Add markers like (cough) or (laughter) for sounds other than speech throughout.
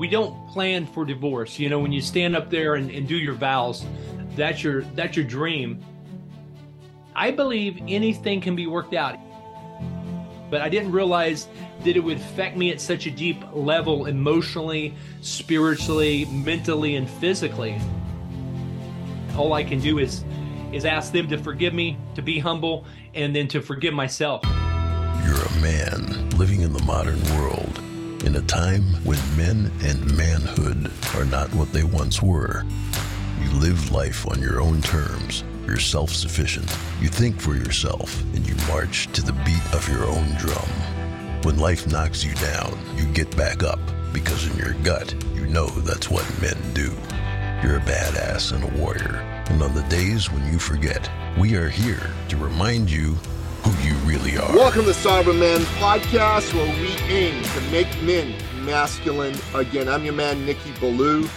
we don't plan for divorce. You know, when you stand up there and, and do your vows, that's your that's your dream. I believe anything can be worked out. But I didn't realize that it would affect me at such a deep level emotionally, spiritually, mentally, and physically. All I can do is is ask them to forgive me, to be humble, and then to forgive myself. You're a man living in the modern world in a time when men and manhood are not what they once were. You live life on your own terms. You're self sufficient. You think for yourself and you march to the beat of your own drum. When life knocks you down, you get back up because in your gut, you know that's what men do. You're a badass and a warrior. And on the days when you forget, we are here to remind you who you really are. Welcome to Man Podcast, where we aim to make men masculine again. I'm your man, Nikki Ballou,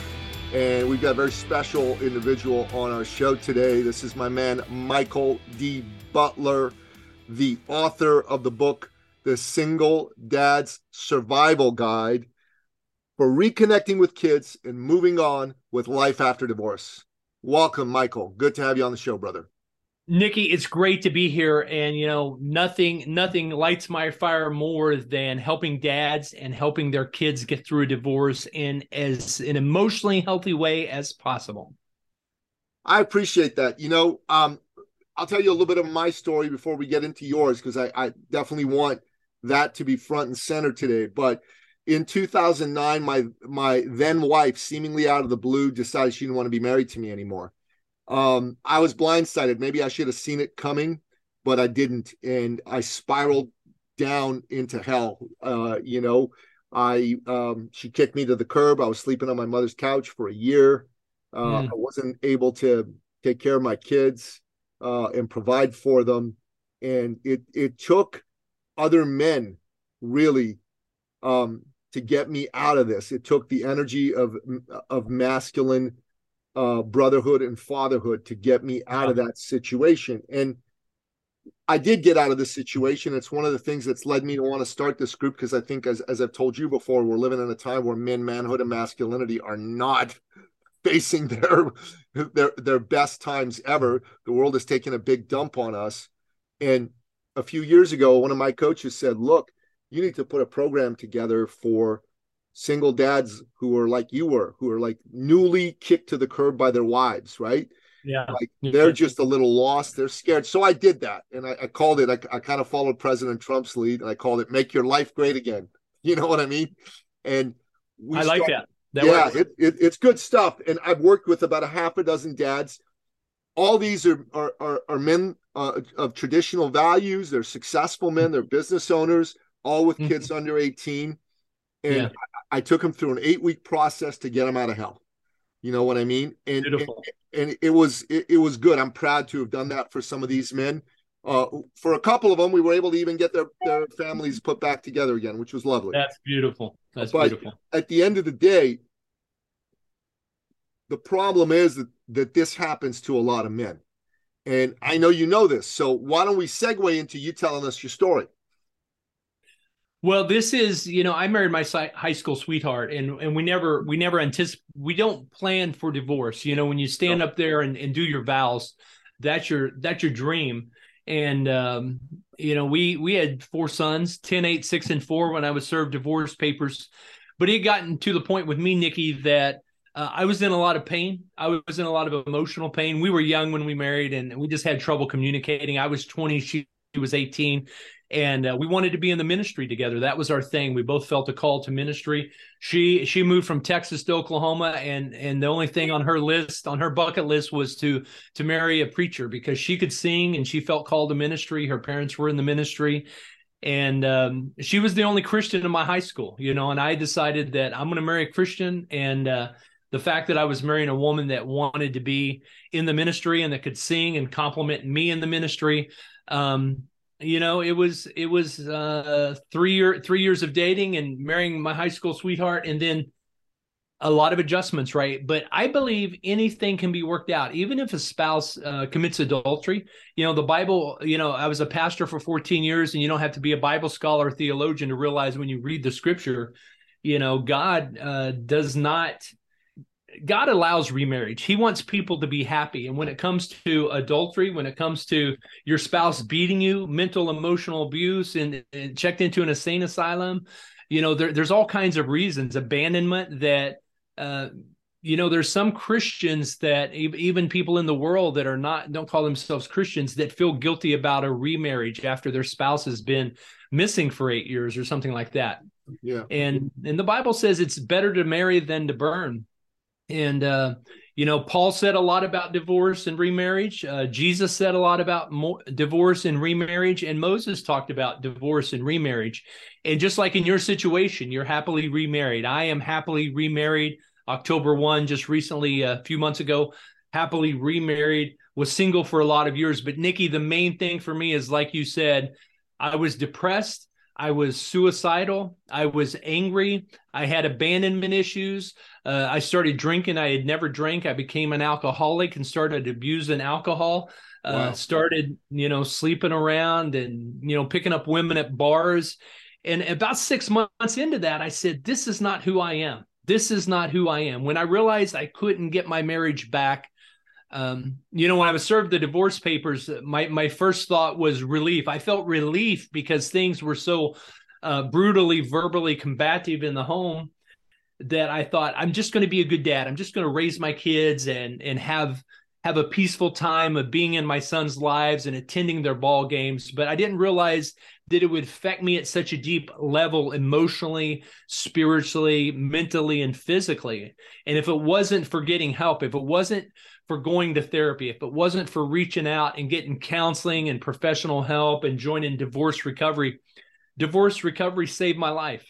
and we've got a very special individual on our show today. This is my man, Michael D. Butler, the author of the book, The Single Dad's Survival Guide for Reconnecting with Kids and Moving On with Life After Divorce. Welcome, Michael. Good to have you on the show, brother. Nikki, it's great to be here. And you know, nothing nothing lights my fire more than helping dads and helping their kids get through a divorce in as an emotionally healthy way as possible. I appreciate that. You know, um, I'll tell you a little bit of my story before we get into yours, because I, I definitely want that to be front and center today. But in 2009, my my then wife, seemingly out of the blue, decided she didn't want to be married to me anymore um, I was blindsided. Maybe I should have seen it coming, but I didn't, and I spiraled down into hell. Uh, you know, I um, she kicked me to the curb. I was sleeping on my mother's couch for a year. Uh, mm. I wasn't able to take care of my kids uh, and provide for them, and it it took other men really um, to get me out of this. It took the energy of of masculine uh, brotherhood and fatherhood to get me out of that situation. And I did get out of this situation. It's one of the things that's led me to want to start this group because I think, as, as I've told you before, we're living in a time where men, manhood, and masculinity are not (laughs) facing their their their best times ever. The world is taking a big dump on us. And a few years ago, one of my coaches said, "Look, you need to put a program together for single dads who are like you were, who are like newly kicked to the curb by their wives, right? Yeah. Like they're just a little lost. They're scared. So I did that. And I, I called it, I, I, kind of followed President Trump's lead and I called it Make Your Life Great Again. (laughs) You know what I mean? And I like that. that yeah, it, it, it's good stuff. And I've worked with about a half a dozen dads. All these are, are, are, are men uh, of traditional values. They're successful men, they're business owners, all with mm-hmm. kids under 18. And yeah. I took him through an eight week process to get him out of hell. You know what I mean? And and, and, it was it, it, was good. I'm proud to have done that for some of these men. Uh, for a couple of them, we were able to even get their their families put back together again, which was lovely. That's beautiful. That's but beautiful. At the end of the day, the problem is that that this happens to a lot of men, and I know you know this. So why don't we segue into you telling us your story? Well, this is, you know, I married my high school sweetheart and, and we never, we never anticipate, we don't plan for divorce. You know, when you stand up there and, and do your vows, that's your, that's your dream. And, um, you know, we, we had four sons, 10, 8, 6, and 4 when I was served divorce papers. But it gotten to the point with me, Nikki, that uh, I was in a lot of pain. I was in a lot of emotional pain. We were young when we married and we just had trouble communicating. I was 20, she was 18 and uh, we wanted to be in the ministry together. That was our thing. We both felt a call to ministry. She she moved from texas to oklahoma and and the only thing on her list on her bucket list was to to marry a preacher because she could sing and she felt called to ministry. Her parents were in the ministry. And um, she was the only christian in my high school you know and i decided that i'm going to marry a christian. And uh, the fact that I was marrying a woman that wanted to be in the ministry and that could sing and compliment me in the ministry, um, you know it was it was uh three year three years of dating and marrying my high school sweetheart and then a lot of adjustments right? But i believe anything can be worked out. Even if a spouse uh, commits adultery you know the bible you know i was a pastor for 14 years and you don't have to be a bible scholar or theologian to realize when you read the scripture you know, God uh, does not God allows remarriage. He wants people to be happy. And when it comes to adultery, when it comes to your spouse beating you, mental emotional abuse, and, and checked into an insane asylum, you know, there, there's all kinds of reasons, abandonment that, uh, you know, there's some Christians that even people in the world that are not, don't call themselves Christians that feel guilty about a remarriage after their spouse has been missing for eight years or something like that. Yeah. And, and the Bible says it's better to marry than to burn and uh, you know, Paul said a lot about divorce and remarriage. Uh, Jesus said a lot about mo- divorce and remarriage, and Moses talked about divorce and remarriage. And just like in your situation, you're happily remarried. I am happily remarried. October one, just recently, a few months ago, happily remarried. Was single for a lot of years, but Nikki, the main thing for me is, like you said, I was depressed. I was suicidal. I was angry. I had abandonment issues. Uh, I started drinking. I had never drank. I became an alcoholic and started abusing alcohol. Uh, wow. Started, you know, sleeping around and, you know, picking up women at bars. And about six months into that, I said, This is not who I am. This is not who I am. When I realized I couldn't get my marriage back, um, you know, when I was served the divorce papers, my my first thought was relief. I felt relief because things were so uh, brutally, verbally combative in the home that I thought I'm just going to be a good dad. I'm just going to raise my kids and and have have a peaceful time of being in my son's lives and attending their ball games. But I didn't realize that it would affect me at such a deep level emotionally, spiritually, mentally, and physically. And if it wasn't for getting help, if it wasn't for going to therapy, if it wasn't for reaching out and getting counseling and professional help and joining divorce recovery, divorce recovery saved my life.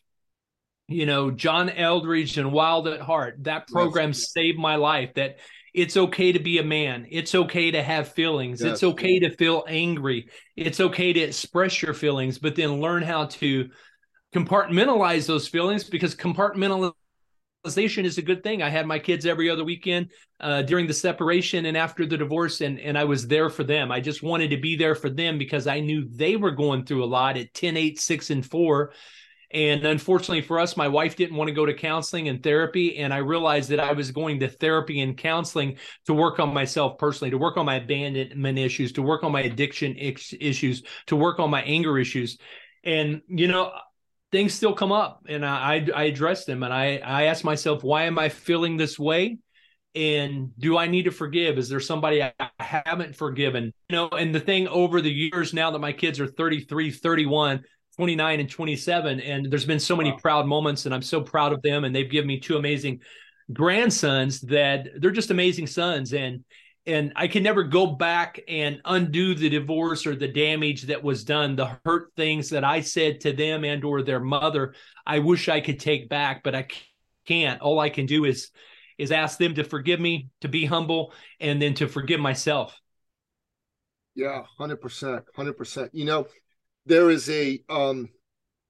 You know, John Eldridge and Wild at Heart, that program yes. saved my life. That it's okay to be a man. It's okay to have feelings. Yes. It's okay to feel angry. It's okay to express your feelings, but then learn how to compartmentalize those feelings because compartmentalization is a good thing. I had my kids every other weekend uh, during the separation and after the divorce, and and I was there for them. I just wanted to be there for them because I knew they were going through a lot at 10, 8, 6, and 4. And unfortunately for us, my wife didn't want to go to counseling and therapy. And I realized that I was going to therapy and counseling to work on myself personally, to work on my abandonment issues, to work on my addiction issues, to work on my anger issues. And, you know, things still come up and I, I address them and I, I ask myself, why am I feeling this way? And do I need to forgive? Is there somebody I haven't forgiven? You know, and the thing over the years now that my kids are 33, 31, 29 and 27 and there's been so many wow. proud moments and I'm so proud of them and they've given me two amazing grandsons that they're just amazing sons and and I can never go back and undo the divorce or the damage that was done, the hurt things that I said to them and or their mother. I wish I could take back, but I can't. All I can do is is ask them to forgive me, to be humble, and then to forgive myself. Yeah, hundred percent, hundred percent. You know, there is a um,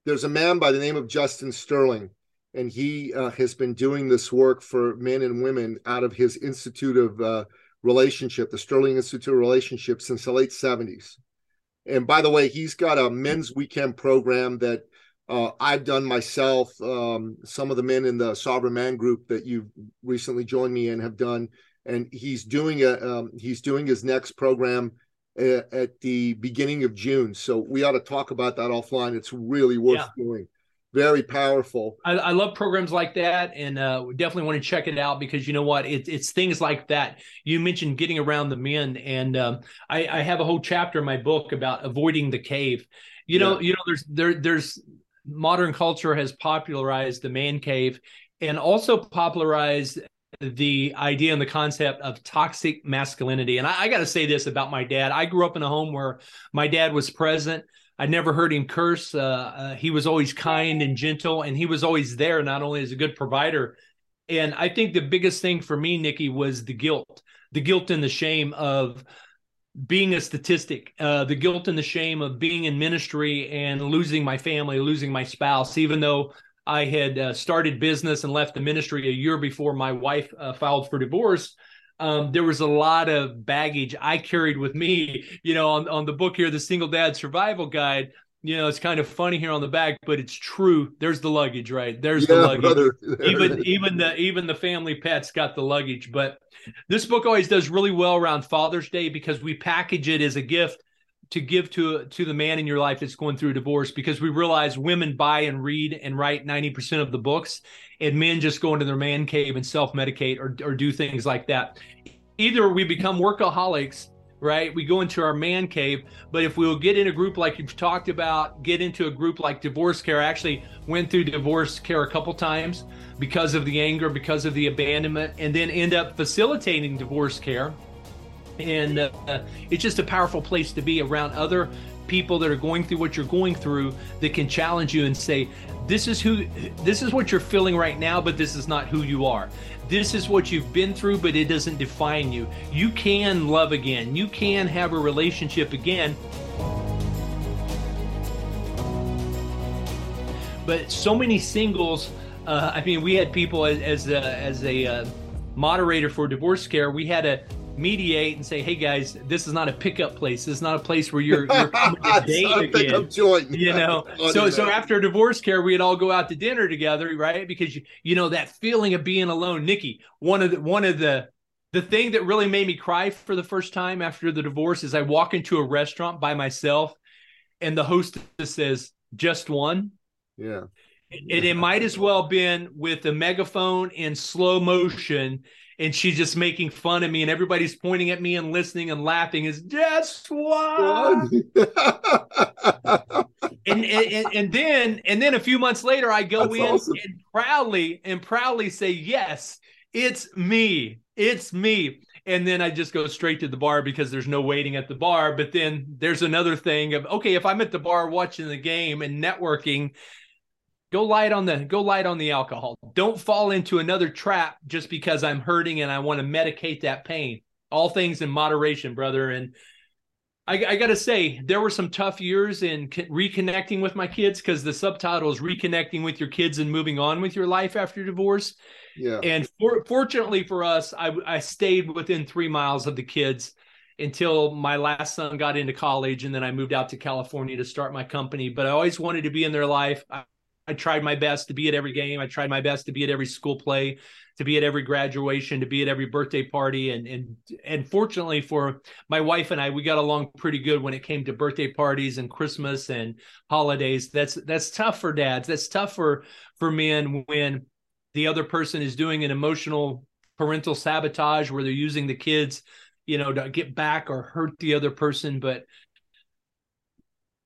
there's a man by the name of Justin Sterling, and he uh, has been doing this work for men and women out of his Institute of uh, relationship, the Sterling Institute relationship, since the late 70s. And by the way, he's got a men's weekend program that uh, I've done myself. Um, some of the men in the Sovereign Man group that you've recently joined me in have done, and he's doing a um, he's doing his next program at, at the beginning of June. So we ought to talk about that offline. It's really worth yeah. doing very powerful. I, I, love programs like that, and uh, definitely want to check it out because you know what, it, it's things like that. You mentioned getting around the men, and um, I, I, have a whole chapter in my book about avoiding the cave. You know, yeah. you know, there's there there's modern culture has popularized the man cave, and also popularized the idea and the concept of toxic masculinity. And I, I got to say this about my dad. I grew up in a home where my dad was present I never heard him curse. Uh, uh, he was always kind and gentle, and he was always there, not only as a good provider. And I think the biggest thing for me, Nikki, was the guilt, the guilt and the shame of being a statistic, uh, the guilt and the shame of being in ministry and losing my family, losing my spouse, even though I had uh, started business and left the ministry a year before my wife uh, filed for divorce um, there was a lot of baggage I carried with me. You know, on, on the book here, the Single Dad Survival Guide, you know, it's kind of funny here on the back, but it's true. There's the luggage, right? There's yeah, the luggage. Brother. even (laughs) even the even the family pets got the luggage. But this book always does really well around Father's Day because we package it as a gift to give to to the man in your life that's going through a divorce because we realize women buy and read and write 90% of the books and men just go into their man cave and self-medicate or, or do things like that either we become workaholics right? We go into our man cave. But if we'll get in a group like you've talked about, get into a group like divorce care. I actually went through divorce care a couple times because of the anger, because of the abandonment, and then end up facilitating divorce care. And uh, it's just a powerful place to be around other people that are going through what you're going through that can challenge you and say, this is who this is what you're feeling right now but this is not who you are this is what you've been through, but it doesn't define you. You can love again, you can have a relationship again. But so many singles, uh, I mean, we had people as, as a, as a uh, moderator for divorce care, we had a mediate and say, "Hey guys, this is not a pickup place. This is not a place where you're, you're (laughs) coming to date again." You know, so so after divorce care, we'd all go out to dinner together, right? Because you you know that feeling of being alone. Nikki, one of the one of the the thing that really made me cry for the first time after the divorce is I walk into a restaurant by myself, and the hostess says, "Just one." Yeah. And it might as well been with a megaphone in slow motion and she's just making fun of me and everybody's pointing at me and listening and laughing. Is just one (laughs) and, and, and then and then a few months later i go That's in awesome. and proudly and proudly say yes it's me. It's me. And then i just go straight to the bar because there's no waiting at the bar. But then there's another thing of okay if i'm at the bar watching the game and networking go light on the go light on the alcohol. Don't fall into another trap just because i'm hurting and i want to medicate that pain. All things in moderation brother. And i, I gotta say there were some tough years in reconnecting with my kids because the subtitle is reconnecting with your kids and moving on with your life after divorce. Yeah. And for, fortunately for us I, I stayed within three miles of the kids until my last son got into college and then I moved out to California to start my company. But I always wanted to be in their life. I, I tried my best to be at every game. I tried my best to be at every school play, to be at every graduation, to be at every birthday party. And and and fortunately for my wife and I, we got along pretty good when it came to birthday parties and Christmas and holidays. That's that's tough for dads. That's tough for for men when the other person is doing an emotional parental sabotage where they're using the kids, you know, to get back or hurt the other person. But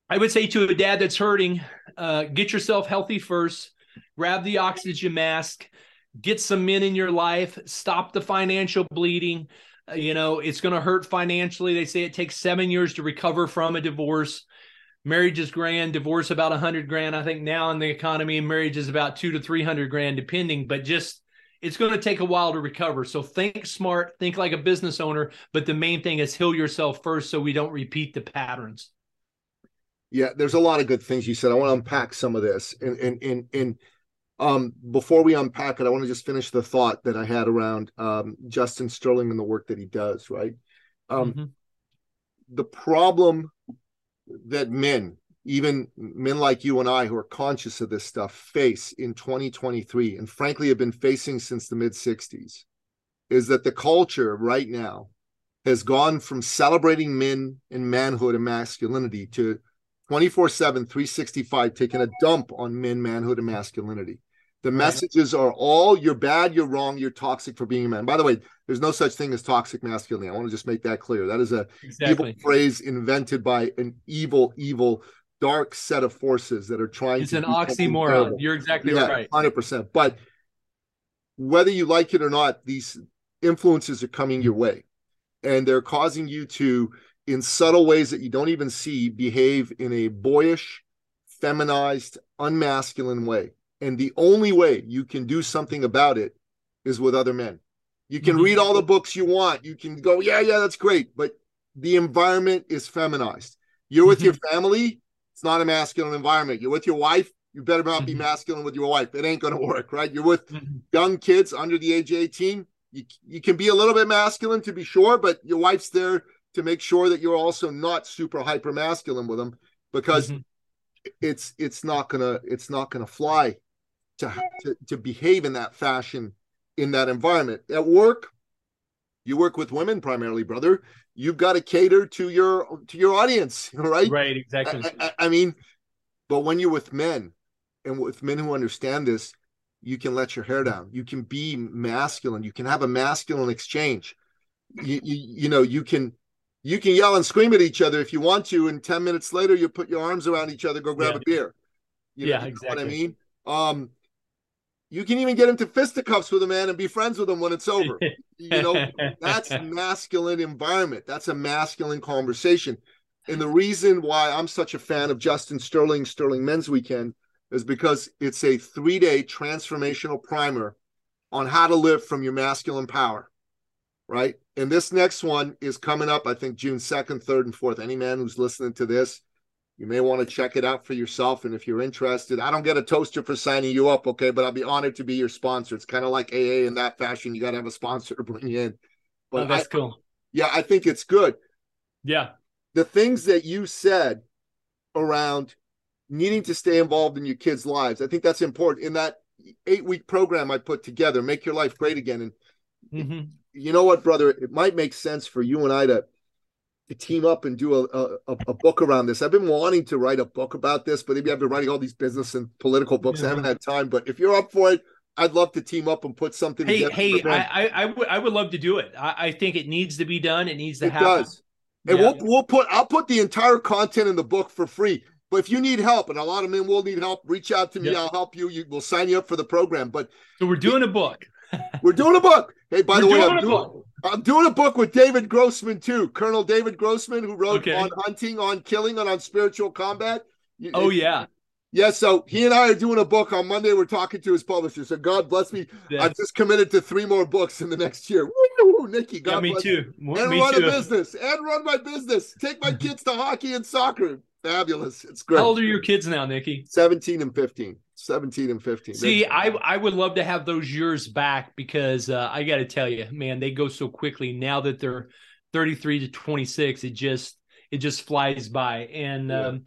I would say to a dad that's hurting, uh, get yourself healthy first, grab the oxygen mask, get some men in your life, stop the financial bleeding. Uh, you know, it's going to hurt financially. They say it takes seven years to recover from a divorce. Marriage is grand, divorce about a hundred grand. I think now in the economy, marriage is about two to three hundred grand, depending. But just it's going to take a while to recover. So think smart, think like a business owner. But the main thing is heal yourself first, so we don't repeat the patterns. Yeah, there's a lot of good things you said. I want to unpack some of this. And and and and um before we unpack it, I want to just finish the thought that I had around um Justin Sterling and the work that he does, right? Um mm-hmm. the problem that men, even men like you and I who are conscious of this stuff, face in 2023, and frankly have been facing since the mid 60s, is that the culture right now has gone from celebrating men and manhood and masculinity to 24 7, 365, taking a dump on men, manhood, and masculinity. The messages are all you're bad, you're wrong, you're toxic for being a man. By the way, there's no such thing as toxic masculinity. I want to just make that clear. That is a exactly. evil phrase invented by an evil, evil, dark set of forces that are trying it's to. It's an oxymoron. You're exactly yeah, right. 100%. But whether you like it or not, these influences are coming your way and they're causing you to in subtle ways that you don't even see, behave in a boyish, feminized, unmasculine way. And the only way you can do something about it is with other men. You can mm-hmm. read all the books you want. You can go, yeah, yeah, that's great. But the environment is feminized. You're with mm-hmm. your family, it's not a masculine environment. You're with your wife, you better not be mm-hmm. masculine with your wife. It ain't going to work, right? You're with mm-hmm. young kids under the age of 18. You, you can be a little bit masculine to be sure, but your wife's there to make sure that you're also not super hyper masculine with them because mm-hmm. it's it's not gonna it's not gonna fly to, to to behave in that fashion in that environment. At work you work with women primarily brother. You've got to cater to your to your audience (laughs) right? Right exactly. I, I, I mean but when you're with men and with men who understand this you can let your hair down. You can be masculine. You can have a masculine exchange. You, you, you know you can you can yell and scream at each other if you want to and 10 minutes later you put your arms around each other go grab Yeah. a beer. You Yeah, know, you know exactly. what i mean? Um you can even get into fisticuffs with a man and be friends with him when it's over. (laughs) You know that's masculine environment. That's a masculine conversation. And the reason why i'm such a fan of justin sterling sterling men's weekend is because it's a three-day transformational primer on how to live from your masculine power right? And this next one is coming up i think june 2nd 3rd and 4th any man who's listening to this you may want to check it out for yourself and if you're interested i don't get a toaster for signing you up okay? But i'll be honored to be your sponsor. It's kind of like aa in that fashion. You got to have a sponsor to bring you in. But oh, I, that's cool. Yeah i think it's good. Yeah. The things that you said around needing to stay involved in your kids' lives, I think that's important. In that eight week program I put together, Make Your Life Great Again. And hmm you know what, brother? It might make sense for you and I to, to team up and do a, a, a book around this. I've been wanting to write a book about this, but maybe I've been writing all these business and political books. I haven't had time. But if you're up for it, I'd love to team up and put something hey together. hey for I. I I would I would love to do it I, I think it needs to be done it needs to it happen does. And Yeah. we'll we'll put I'll put the entire content in the book for free. But if you need help, and a lot of men will need help, reach out to me. Yeah. I'll help you. You will sign you up for the program. But so we're doing a book we're doing a book. Hey, by we're the way, I'm doing, I'm doing a book with David Grossman too, Colonel David Grossman, who wrote Okay. on hunting, on killing, and on spiritual combat. You- oh yeah yeah. So he and I are doing a book on Monday. We're talking to his publisher. So God bless me. Yeah. I've just committed to three more books in the next year. Woo, Nikki, God yeah, me bless too and me run too a business and run my business. Take my (laughs) kids to hockey and soccer. Fabulous. It's great. how old are your kids now nikki 17 and 15. 17 and 15. See, They're- I I would love to have those years back because uh, I got to tell you, man, they go so quickly now that they're 33 to 26. It just it just flies by. And Yeah. um,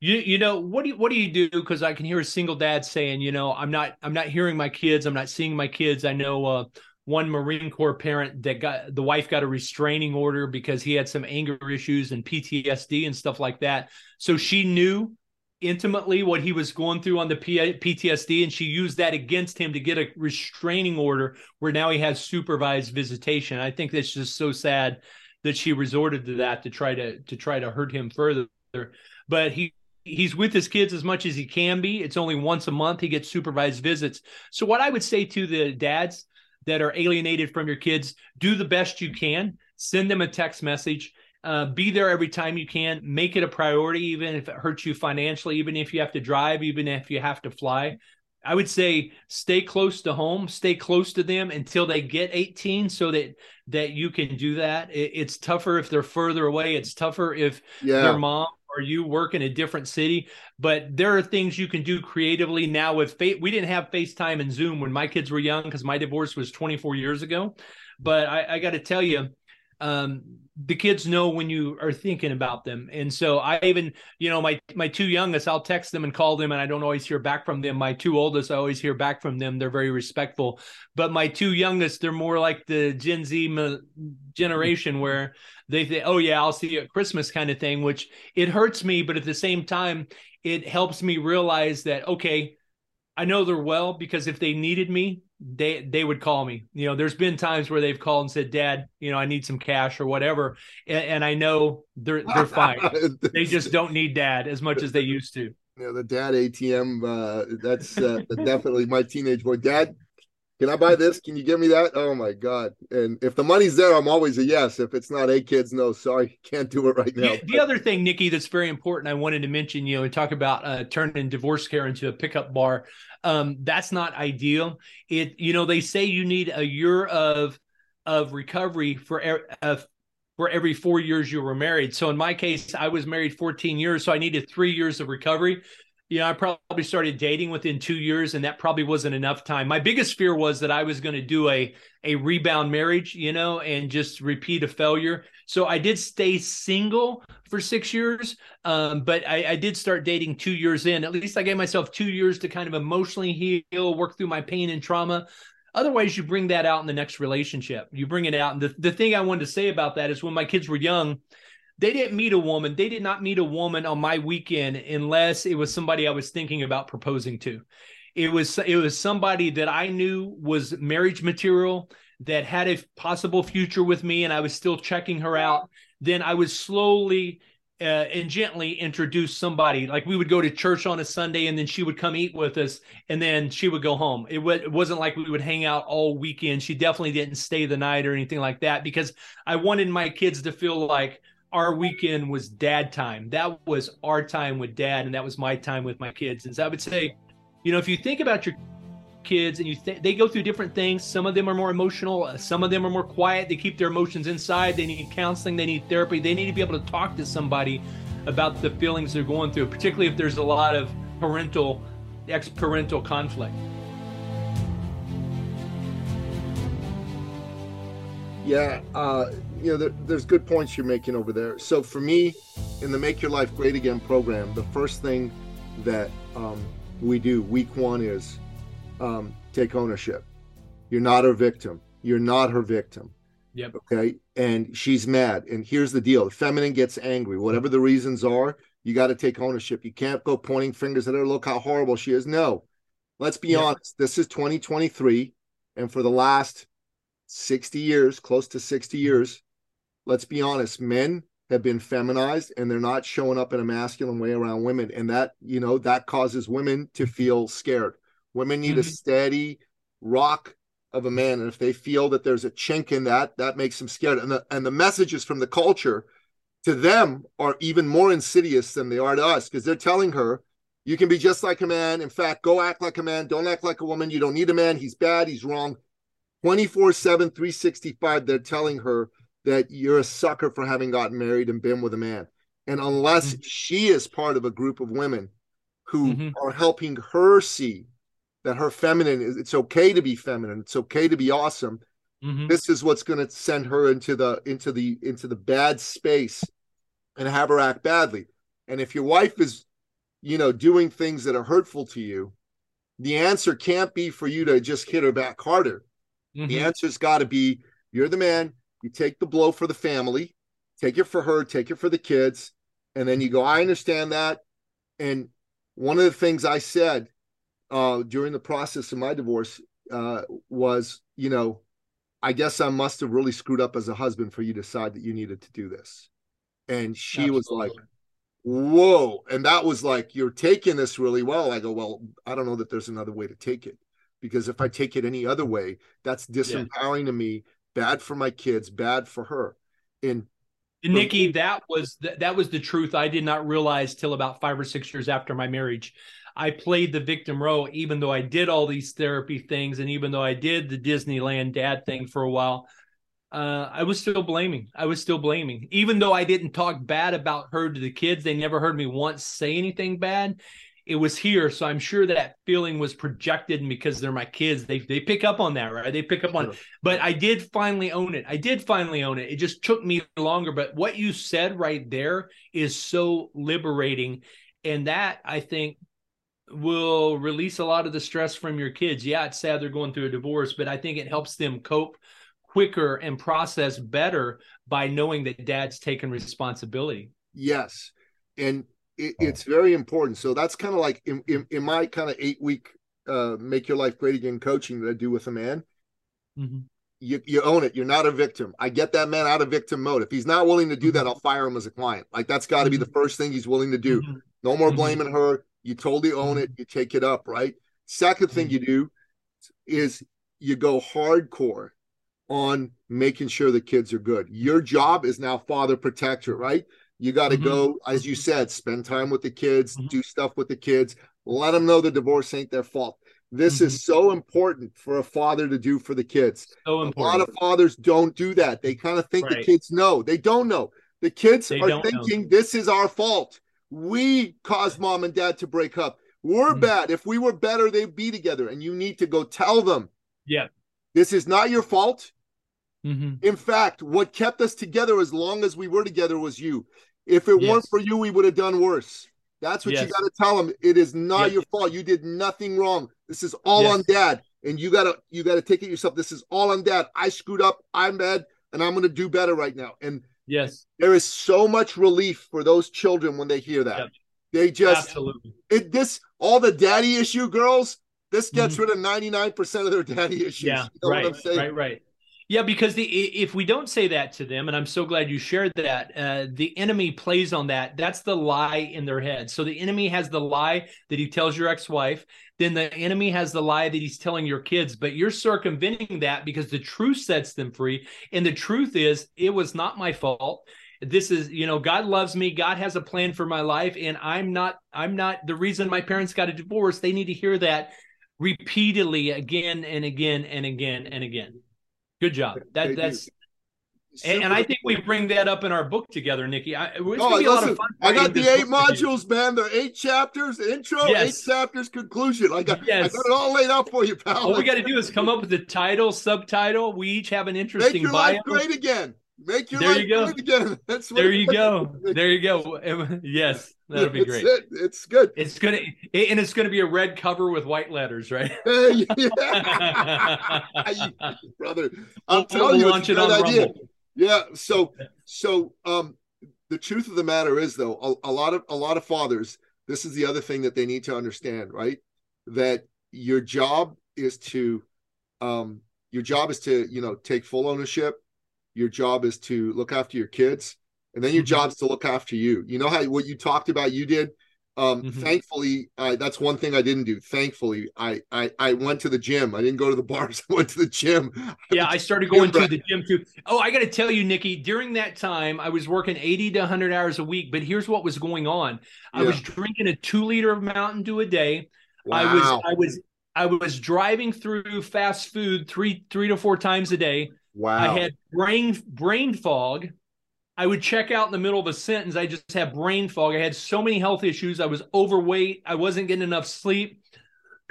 you you know what do you, what do you do? Because I can hear a single dad saying, you know, I'm not I'm not hearing my kids. I'm not seeing my kids. I know uh, one Marine Corps parent that got the wife got a restraining order because he had some anger issues and PTSD and stuff like that. So she knew intimately what he was going through on the PTSD, and she used that against him to get a restraining order where now he has supervised visitation. I think that's just so sad that she resorted to that to try to to try to hurt him further. But he he's with his kids as much as he can be. It's only once a month he gets supervised visits. So what I would say to the dads that are alienated from your kids, do the best you can. Send them a text message. Uh, be there every time you can. Make it a priority, even if it hurts you financially, even if you have to drive, even if you have to fly. I would say stay close to home, stay close to them until they get 18, so that that you can do that. It, it's tougher if they're further away. It's tougher if yeah. their mom or you work in a different city. But there are things you can do creatively now with fa- we didn't have FaceTime and Zoom when my kids were young because my divorce was 24 years ago. But I, I got to tell you, um, the kids know when you are thinking about them. And so I even, you know, my my two youngest, I'll text them and call them, and I don't always hear back from them. My two oldest, I always hear back from them. They're very respectful. But my two youngest, they're more like the Gen Z generation where they say, "Oh yeah, I'll see you at Christmas," kind of thing. Which it hurts me, but at the same time, it helps me realize that okay, I know they're well because if they needed me, they they would call me. You know, there's been times where they've called and said, "Dad, you know, I need some cash or whatever," and, and I know they're they're (laughs) fine. (laughs) they just don't need Dad as much as they used to. Yeah, the dad ATM. Uh, that's uh, definitely my teenage boy. Dad, can I buy this? Can you give me that? Oh my god! And if the money's there, I'm always a yes. If it's not, hey kids, no, sorry, (laughs) can't do it right now. The, the other thing, Nikki, that's very important, I wanted to mention, you know, we talk about uh, turning divorce care into a pickup bar. Um, that's not ideal. It, you know, they say you need a year of of recovery for uh, for every four years you were married. So in my case, I was married 14 years, so I needed three years of recovery. You know, I probably started dating within two years, and that probably wasn't enough time. My biggest fear was that I was going to do a a rebound marriage, you know, and just repeat a failure. So I did stay single for six years, um, but I, I did start dating two years in. At least I gave myself two years to kind of emotionally heal, work through my pain and trauma. Otherwise, you bring that out in the next relationship. You bring it out, and the the thing I wanted to say about that is when my kids were young they didn't meet a woman. They did not meet a woman on my weekend unless it was somebody I was thinking about proposing to. It was it was somebody that I knew was marriage material that had a possible future with me, and I was still checking her out. Then I would slowly uh, and gently introduce somebody. Like we would go to church on a Sunday, and then she would come eat with us, and then she would go home. It, w- it wasn't like we would hang out all weekend. She definitely didn't stay the night or anything like that because I wanted my kids to feel like our weekend was dad time. That was our time with dad, and that was my time with my kids. And so I would say, you know, if you think about your kids and you th- they go through different things, some of them are more emotional, uh, some of them are more quiet. They keep their emotions inside. They need counseling, they need therapy. They need to be able to talk to somebody about the feelings they're going through, particularly if there's a lot of parental, ex parental conflict. Yeah, uh, you know, there, there's good points you're making over there. So for me, in the Make Your Life Great Again program, the first thing that um, we do week one is um, take ownership. You're not her victim. You're not her victim. Yep. Okay. And she's mad. And here's the deal: the feminine gets angry, whatever the reasons are. You got to take ownership. You can't go pointing fingers at her. Look how horrible she is. No, let's be yep. honest. This is 2023, and for the last 60 years, close to 60 years, let's be honest, men have been feminized and they're not showing up in a masculine way around women. And that, you know, that causes women to feel scared. Women need mm-hmm. a steady rock of a man. And if they feel that there's a chink in that, that makes them scared. And the and the messages from the culture to them are even more insidious than they are to us because they're telling her, you can be just like a man. In fact, go act like a man. Don't act like a woman. You don't need a man. He's bad. He's wrong. 24 7, 365, they're telling her that you're a sucker for having gotten married and been with a man. And unless mm-hmm. she is part of a group of women who mm-hmm. are helping her see that her feminine is it's okay to be feminine, it's okay to be awesome. Mm-hmm. This is what's going to send her into the into the into the bad space and have her act badly. And if your wife is, you know, doing things that are hurtful to you, the answer can't be for you to just hit her back harder. The mm-hmm. answer's got to be you're the man, you take the blow for the family, take it for her, take it for the kids, and then you go, I understand that. And one of the things I said uh, during the process of my divorce uh, was, you know, I guess I must have really screwed up as a husband for you to decide that you needed to do this. And she Absolutely. was like, whoa. And that was like, you're taking this really well. I go, well, I don't know that there's another way to take it because if I take it any other way, that's disempowering yeah. to me bad for my kids, bad for her. And Nikki, that was the, that was the truth. I did not realize till about five or six years after my marriage. I played the victim role, even though I did all these therapy things, and even though I did the Disneyland dad thing for a while. Uh, I was still blaming. I was still blaming, even though I didn't talk bad about her to the kids. They never heard me once say anything bad it was here. So I'm sure that feeling was projected And because they're my kids. They they pick up on that, right? They pick up on it. But I did finally own it. I did finally own it. It just took me longer. But what you said right there is so liberating. And that I think will release a lot of the stress from your kids. Yeah, it's sad they're going through a divorce, but I think it helps them cope quicker and process better by knowing that dad's taken responsibility. Yes. And it, it's very important. So that's kind of like in, in, in my kind of eight week uh, make your life great again coaching that I do with a man. Mm-hmm. You, you own it. You're not a victim. I get that man out of victim mode. If he's not willing to do that, mm-hmm. I'll fire him as a client. Like that's got to be the mm-hmm. first thing he's willing to do. Mm-hmm. No more blaming her. You totally own it. You take it up, right? Second thing you do is you go hardcore on making sure the kids are good. Your job is now father protector, right? You got to mm-hmm. go, as you said, spend time with the kids, mm-hmm. do stuff with the kids, let them know the divorce ain't their fault. This mm-hmm. is so important for a father to do for the kids. So important. a lot of fathers don't do that. They kind of think right. the kids know. They don't know. The kids they are thinking know. this is our fault. We caused mom and dad to break up. We're mm-hmm. bad. If we were better, they'd be together. And you need to go tell them. Yeah. This is not your fault. Mm-hmm. In fact, what kept us together as long as we were together was you. If it yes. weren't for you, we would have done worse. That's what yes. you got to tell them. It is not yes. your fault. You did nothing wrong. This is all on dad. And you gotta you gotta take it yourself. This is all on dad. I screwed up. I'm bad, and I'm gonna do better right now. And yes, there is so much relief for those children when they hear that. Yep. They just absolutely it this all the daddy issue girls. This gets mm-hmm. rid of ninety nine percent of their (laughs) daddy issues. Yeah, you know right, right, right. Yeah, because the if we don't say that to them, and I'm so glad you shared that, uh, the enemy plays on that. That's the lie in their head. So the enemy has the lie that he tells your ex-wife. Then the enemy has the lie that he's telling your kids. But you're circumventing that because the truth sets them free. And the truth is, it was not my fault. This is, you know, God loves me. God has a plan for my life, and I'm not. I'm not the reason my parents got a divorce. They need to hear that repeatedly again and again and again and again. Good job. That that's and, and, I think we bring that up in our book together, Nikki. I, oh, listen, I got the eight modules, man. The eight chapters, intro, yes. eight chapters, conclusion. I got, yes. I got it all laid out for you, pal. All we got to do is come up with the title, subtitle. We each have an interesting Make your bio. life great again. Make your there life you go. great again. (laughs) That's (laughs) there you go. There you go. Yes, that'll be it's great. It. It's good. It's gonna and it's gonna be a red cover with white letters, right? (laughs) (laughs) brother. I'm we'll, telling we'll you, launch it on idea. Rumble. Yeah. So, so um, the truth of the matter is, though, a, a lot of a lot of fathers. This is the other thing that they need to understand, right? That your job is to, um, your job is to, you know, take full ownership your job is to look after your kids and then your mm-hmm. job is to look after you. You know how what you talked about you did? Um mm-hmm. thankfully uh, that's one thing i didn't do. Thankfully I, I i went to the gym. I didn't go to the (laughs) bars. I went to the gym. Yeah i started going to the gym too. Oh i got to tell you nikki during that time i was working 80 to 100 hours a week but here's what was going on. I was drinking a two liter of mountain dew a day. Wow. i was i was i was driving through fast food three three to four times a day. Wow. I had brain brain fog. I would check out in the middle of a sentence. I just had brain fog. I had so many health issues. I was overweight. I wasn't getting enough sleep.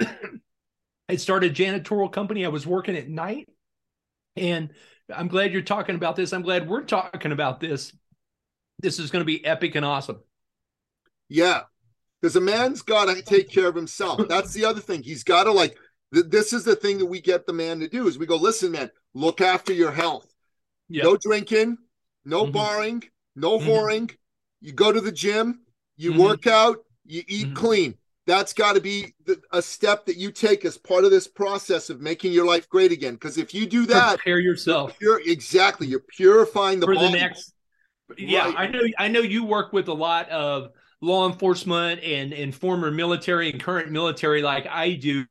(clears throat) I started a janitorial company. I was working at night. And I'm glad you're talking about this. I'm glad we're talking about this. This is going to be epic and awesome. Yeah. Because a man's got to take care of himself. That's the other thing. He's got to like this is the thing that we get the man to do is we go, listen, man, look after your health. Yep. No drinking, no mm-hmm. barring, no mm-hmm. whoring. You go to the gym, you mm-hmm. work out, you eat mm-hmm. clean. That's got to be the, a step that you take as part of this process of making your life great again. Because if you do that, prepare yourself. You're, exactly, you're purifying the for body. the next. Yeah, right. I know. I know you work with a lot of law enforcement and and former military and current military, like I do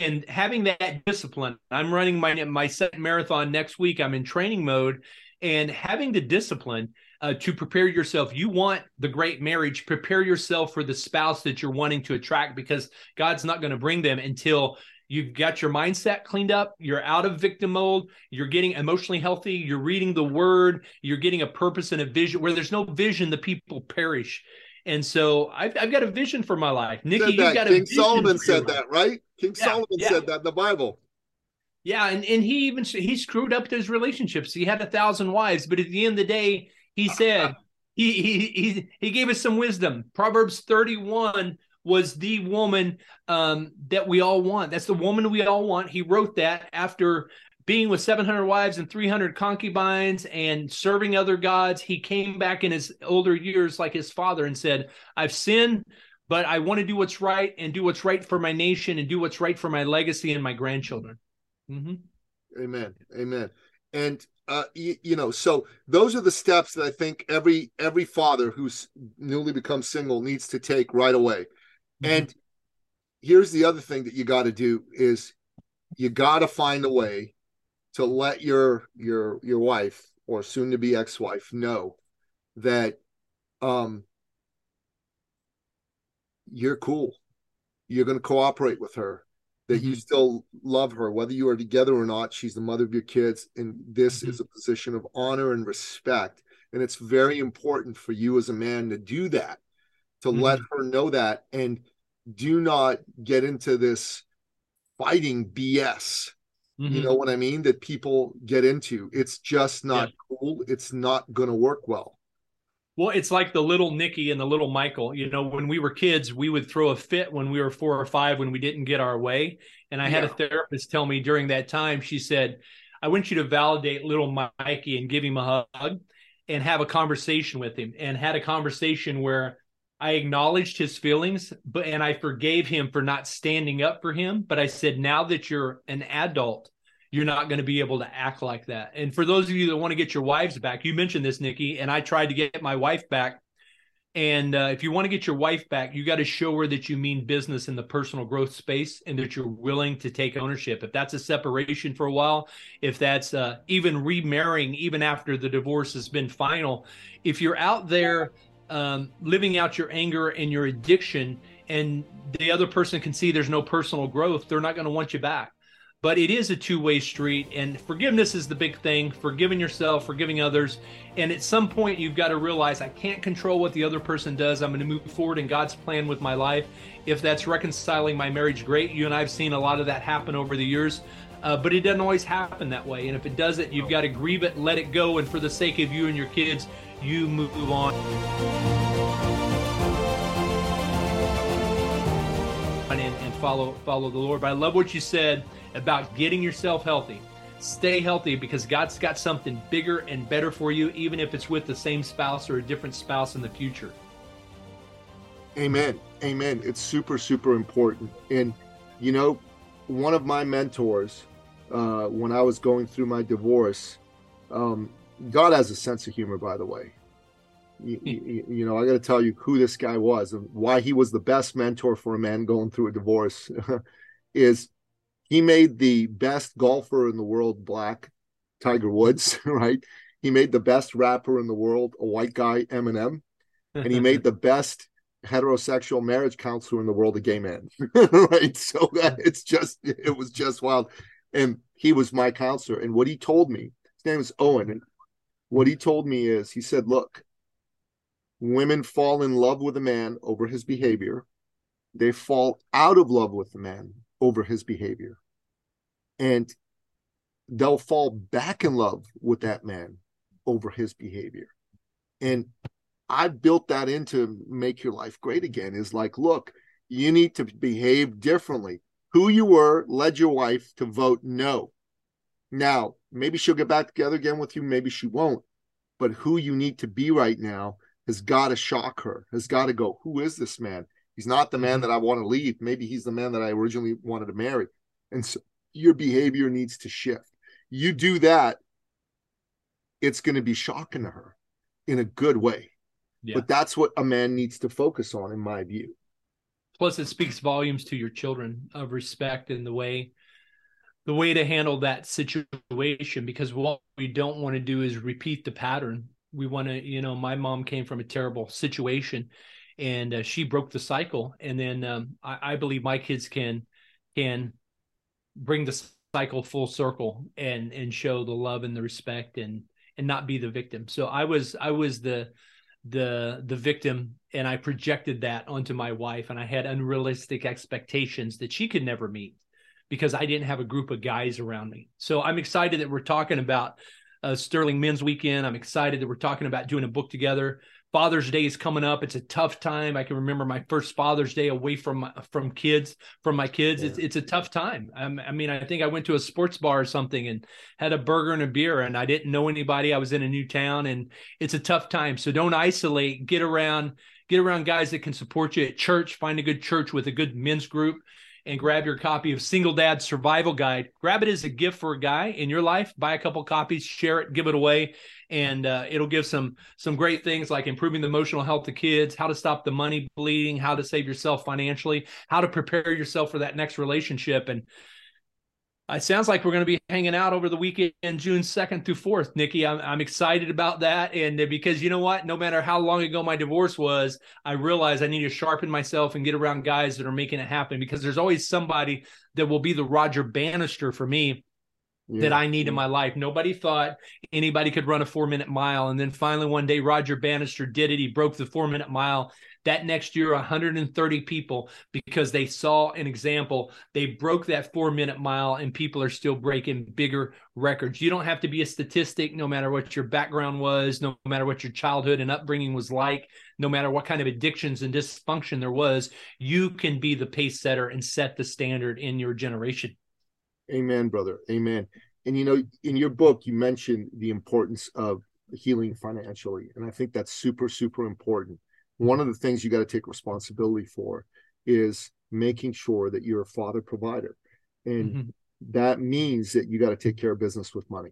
and having that discipline i'm running my my second marathon next week i'm in training mode and having the discipline uh, to prepare yourself you want the great marriage prepare yourself for the spouse that you're wanting to attract because god's not going to bring them until you've got your mindset cleaned up you're out of victim mode you're getting emotionally healthy you're reading the word you're getting a purpose and a vision where there's no vision the people perish and so I've, I've got a vision for my life. Nikki, you got King Solomon said that, right? King yeah, Solomon yeah. said that in the Bible. Yeah, and, and he even he screwed up his relationships. He had a thousand wives, but at the end of the day, he said (laughs) he he he he gave us some wisdom. Proverbs 31 was the woman um, that we all want. That's the woman we all want. He wrote that after being with 700 wives and 300 concubines and serving other gods, he came back in his older years like his father and said, I've sinned, but I want to do what's right and do what's right for my nation and do what's right for my legacy and my grandchildren. Mm-hmm. Amen. Amen. And uh, you, you, know, so those are the steps that I think every every father who's newly become single needs to take right away. Mm-hmm. And here's the other thing that you got to do is you got to find a way to let your your your wife or soon to be ex-wife know that um you're cool you're going to cooperate with her that mm-hmm. you still love her whether you are together or not she's the mother of your kids and this mm-hmm. is a position of honor and respect and it's very important for you as a man to do that to mm-hmm. let her know that and do not get into this fighting bs mm-hmm. you know what i mean that people get into it's just not yeah. cool it's not going to work well well, it's like the little Nicky and the little Michael. You know, when we were kids, we would throw a fit when we were four or five when we didn't get our way. And I yeah. had a therapist tell me during that time, she said, I want you to validate little Mikey and give him a hug and have a conversation with him. And had a conversation where I acknowledged his feelings, but and I forgave him for not standing up for him. But I said, now that you're an adult, you're not going to be able to act like that. And for those of you that want to get your wives back, you mentioned this, Nikki, and I tried to get my wife back. And uh, if you want to get your wife back, you got to show her that you mean business in the personal growth space and that you're willing to take ownership. If that's a separation for a while, if that's uh, even remarrying, even after the divorce has been final, if you're out there um, living out your anger and your addiction, and the other person can see there's no personal growth, they're not going to want you back. But it is a two-way street and forgiveness is the big thing. Forgiving yourself forgiving others and at some point you've got to realize i can't control what the other person does. I'm going to move forward in god's plan with my life. If that's reconciling my marriage great. You and i've seen a lot of that happen over the years uh, but it doesn't always happen that way. And if it doesn't you've got to grieve it let it go and for the sake of you and your kids you move on and, and follow follow the lord but i love what you said about getting yourself healthy. Stay healthy because God's got something bigger and better for you, even if it's with the same spouse or a different spouse in the future. Amen. Amen. It's super, super important. And, you know, one of my mentors, uh, when I was going through my divorce, um, God has a sense of humor, by the way. You, hmm. you, you, know, I got to tell you who this guy was and why he was the best mentor for a man going through a divorce (laughs) is he made the best golfer in the world black, Tiger Woods, (laughs) right? He made the best rapper in the world, a white guy, Eminem, and he made (laughs) the best heterosexual marriage counselor in the world, a gay man, right? So uh, hmm. it's just, it was just wild. And he was my counselor. And what he told me, his name is Owen, and what he told me is, he said, look, women fall in love with a man over his behavior. They fall out of love with the man over his behavior. And they'll fall back in love with that man over his behavior. And I built that into make your life great again is like, look, you need to behave differently. Who you were led your wife to vote no. Now, maybe she'll get back together again with you, maybe she won't. But who you need to be right now has got to shock her, has got to go, who is this man? He's not the man mm-hmm. that I want to leave. Maybe he's the man that I originally wanted to marry. And so your behavior needs to shift. You do that, it's going to be shocking to her in a good way. Yeah. But that's what a man needs to focus on, in my view. Plus, it speaks volumes to your children of respect and the way the way to handle that situation because what we don't want to do is repeat the pattern we want to you know my mom came from a terrible situation and uh, she broke the cycle. And then um, I, I, believe my kids can can bring the cycle full circle and and show the love and the respect and and not be the victim. So I was I was the the the victim and I projected that onto my wife and I had unrealistic expectations that she could never meet because I didn't have a group of guys around me. So I'm excited that we're talking about uh, Sterling Men's Weekend. I'm excited that we're talking about doing a book together. Father's Day is coming up. It's a tough time. I can remember my first Father's Day away from from kids, from my kids. Yeah. It's it's a tough time. Um, I mean, I think I went to a sports bar or something and had a burger and a beer, and I didn't know anybody. I was in a new town, and it's a tough time. So don't isolate. Get around. Get around guys that can support you at church. Find a good church with a good men's group and grab your copy of Single Dad Survival Guide. Grab it as a gift for a guy in your life. Buy a couple copies, share it, give it away, and uh, it'll give some some great things like improving the emotional health of kids, how to stop the money bleeding, how to save yourself financially, how to prepare yourself for that next relationship, and it sounds like we're going to be hanging out over the weekend, June 2nd through 4th, Nikki. I'm, I'm excited about that. And because you know what? No matter how long ago my divorce was, I realized I need to sharpen myself and get around guys that are making it happen because there's always somebody that will be the Roger Bannister for me yeah. that I need yeah. in my life. Nobody thought anybody could run a four minute mile. And then finally, one day, Roger Bannister did it. He broke the four minute mile. That next year, 130 people, because they saw an example, they broke that four minute mile, and people are still breaking bigger records. You don't have to be a statistic, no matter what your background was, no matter what your childhood and upbringing was like, no matter what kind of addictions and dysfunction there was. You can be the pace setter and set the standard in your generation. Amen, brother. Amen. And you know, in your book, you mentioned the importance of healing financially. And I think that's super, super important. One of the things you got to take responsibility for is making sure that you're a father provider. And mm-hmm. that means that you got to take care of business with money.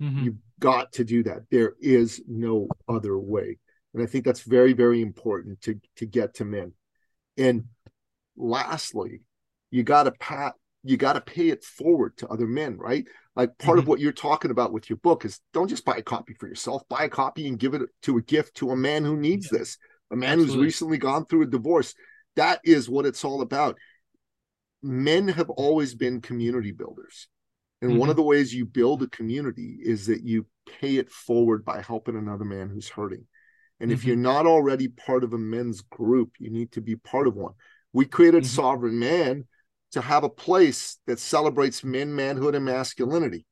Mm-hmm. You've got to do that. There is no other way. And I think that's very, very important to, to get to men. And lastly, you got to pat you got to pay it forward to other men, right? Like part mm-hmm. of what you're talking about with your book is don't just buy a copy for yourself, buy a copy and give it to a gift to a man who needs yeah. this, a man Absolutely. who's recently gone through a divorce. That is what it's all about. Men have always been community builders. And mm-hmm. one of the ways you build a community is that you pay it forward by helping another man who's hurting. And mm-hmm. if you're not already part of a men's group, you need to be part of one. We created mm-hmm. Sovereign Man to have a place that celebrates men, manhood, and masculinity.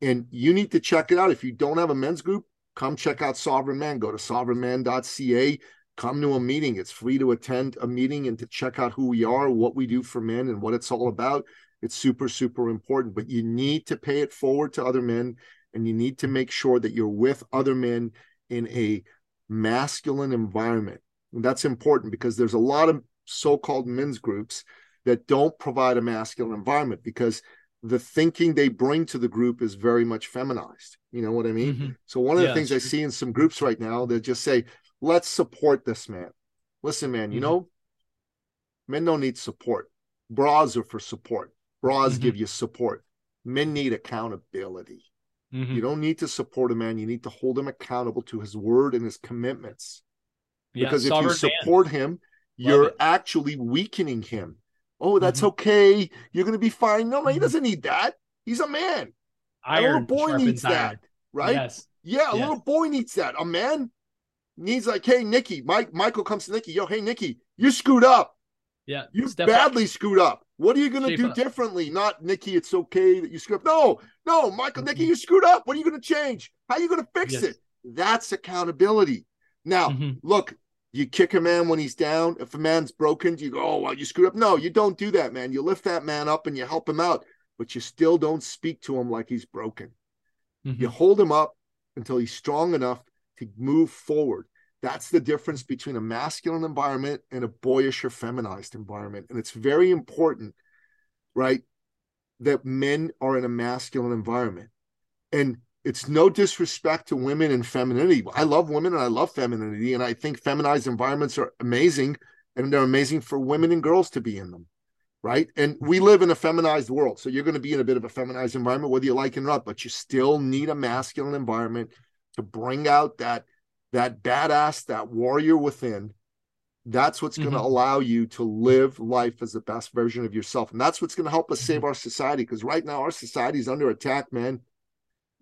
And you need to check it out. If you don't have a men's group, come check out Sovereign Man. Go to sovereignman.ca. Come to a meeting. It's free to attend a meeting and to check out who we are, what we do for men, and what it's all about. It's super, super important. But you need to pay it forward to other men, and you need to make sure that you're with other men in a masculine environment. And that's important because there's a lot of so called men's groups that don't provide a masculine environment because the thinking they bring to the group is very much feminized. You know what I mean? Mm-hmm. So one of yeah, the things I see in some groups right now, they just say, "Let's support this man." Listen, man, you mm-hmm. know, men don't need support. Bras are for support. Bras mm-hmm. give you support. Men need accountability. Mm-hmm. You don't need to support a man. You need to hold him accountable to his word and his commitments. Yeah, because if you support man. him, you're actually weakening him. Oh, that's mm-hmm. okay. You're gonna be fine. No, man, he mm-hmm. doesn't need that. He's a man. Iron a little boy needs iron. that, right? Yes. Yeah, a yes. little boy needs that. A man needs like, hey, Nikki. Mike Michael comes to Nikki. Yo, hey, Nikki, you screwed up. Yeah, you badly up. screwed up. What are you gonna Shape do up. differently? Not Nikki. It's okay that you screwed up. No, no, Michael, mm-hmm. Nikki, you screwed up. What are you gonna change? How are you gonna fix yes. it? That's accountability. Now, mm-hmm. look, you kick a man when he's down. If a man's broken, you go, oh, well, you screwed up. No, you don't do that, man. You lift that man up and you help him out, but you still don't speak to him like he's broken. Mm-hmm. You hold him up until he's strong enough to move forward. That's the difference between a masculine environment and a boyish or feminized environment. And it's very important, right, that men are in a masculine environment. And it's no disrespect to women and femininity. I love women and I love femininity, and I think feminized environments are amazing, and they're amazing for women and girls to be in them, right? And we live in a feminized world, so you're going to be in a bit of a feminized environment, whether you like it or not. But you still need a masculine environment to bring out that that badass, that warrior within. That's what's mm-hmm. going to allow you to live life as the best version of yourself, and that's what's going to help us save mm-hmm. our society. Because right now, our society is under attack, man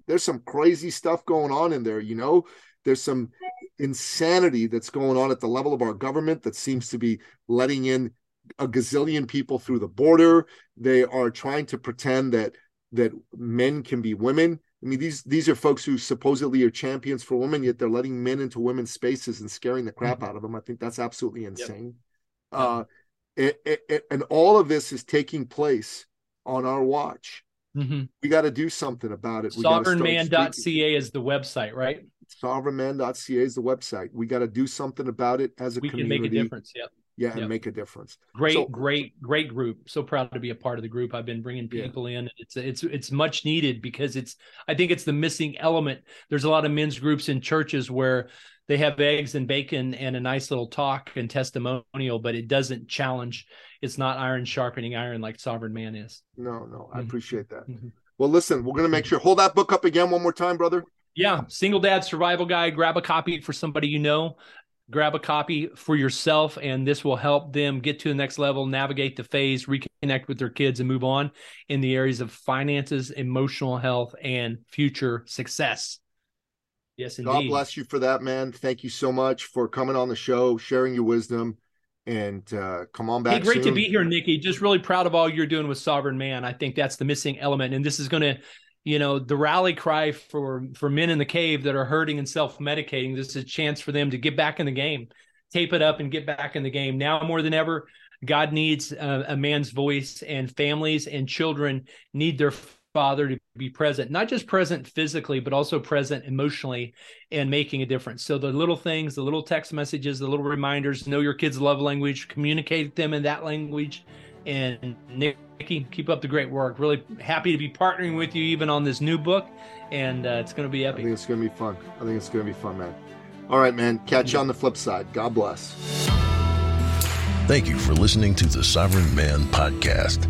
there's some crazy stuff going on in there you know? There's some insanity that's going on at the level of our government that seems to be letting in a gazillion people through the border. They are trying to pretend that that men can be women. I mean these these are folks who supposedly are champions for women yet they're letting men into women's spaces and scaring the crap mm-hmm. out of them. I think that's absolutely insane. Yep. uh it, it, it, and all of this is taking place on our watch Mm-hmm. We got to do something about it. Sovereignman.ca is the website, right? Sovereignman.ca is the website. We got to do something about it as a we community. can make a difference. Yep. Yeah, yep. and make a difference. Great, so, great, great group. So proud to be a part of the group. I've been bringing people yeah. in. It's it's it's much needed because it's. I think it's the missing element. There's a lot of men's groups in churches where they have eggs and bacon and a nice little talk and testimonial, but it doesn't challenge. It's not iron sharpening iron like Sovereign Man is. No, no, I mm-hmm. appreciate that. Mm-hmm. Well, listen, we're going to make sure hold that book up again one more time, brother. Yeah, single dad survival guide. Grab a copy for somebody you know. Grab a copy for yourself, and this will help them get to the next level, navigate the phase, reconnect with their kids and move on in the areas of finances, emotional health, and future success. Yes, indeed. God bless you for that, man. Thank you so much for coming on the show, sharing your wisdom, and uh, come on back. Hey, great soon. to be here, Nikki. Just really proud of all you're doing with Sovereign Man. I think that's the missing element, and this is going to, you know, the rally cry for for men in the cave that are hurting and self medicating. This is a chance for them to get back in the game, tape it up, and get back in the game. Now more than ever, God needs a, a man's voice, and families and children need their father to be present, not just present physically, but also present emotionally and making a difference. So the little things, the little text messages, the little reminders, know your kids' love language, communicate them in that language. And Nikki, keep up the great work. Really happy to be partnering with you even on this new book. And uh, it's going to be epic. I think it's going to be fun. I think it's going to be fun, man. All right, man. Catch you on the flip side. God bless. Thank you for listening to the Sovereign Man podcast.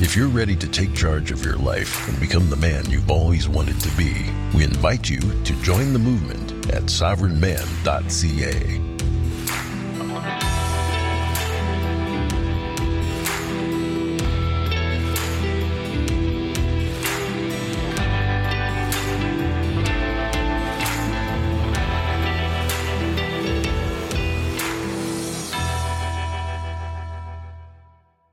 If you're ready to take charge of your life and become the man you've always wanted to be, we invite you to join the movement at sovereignman.ca.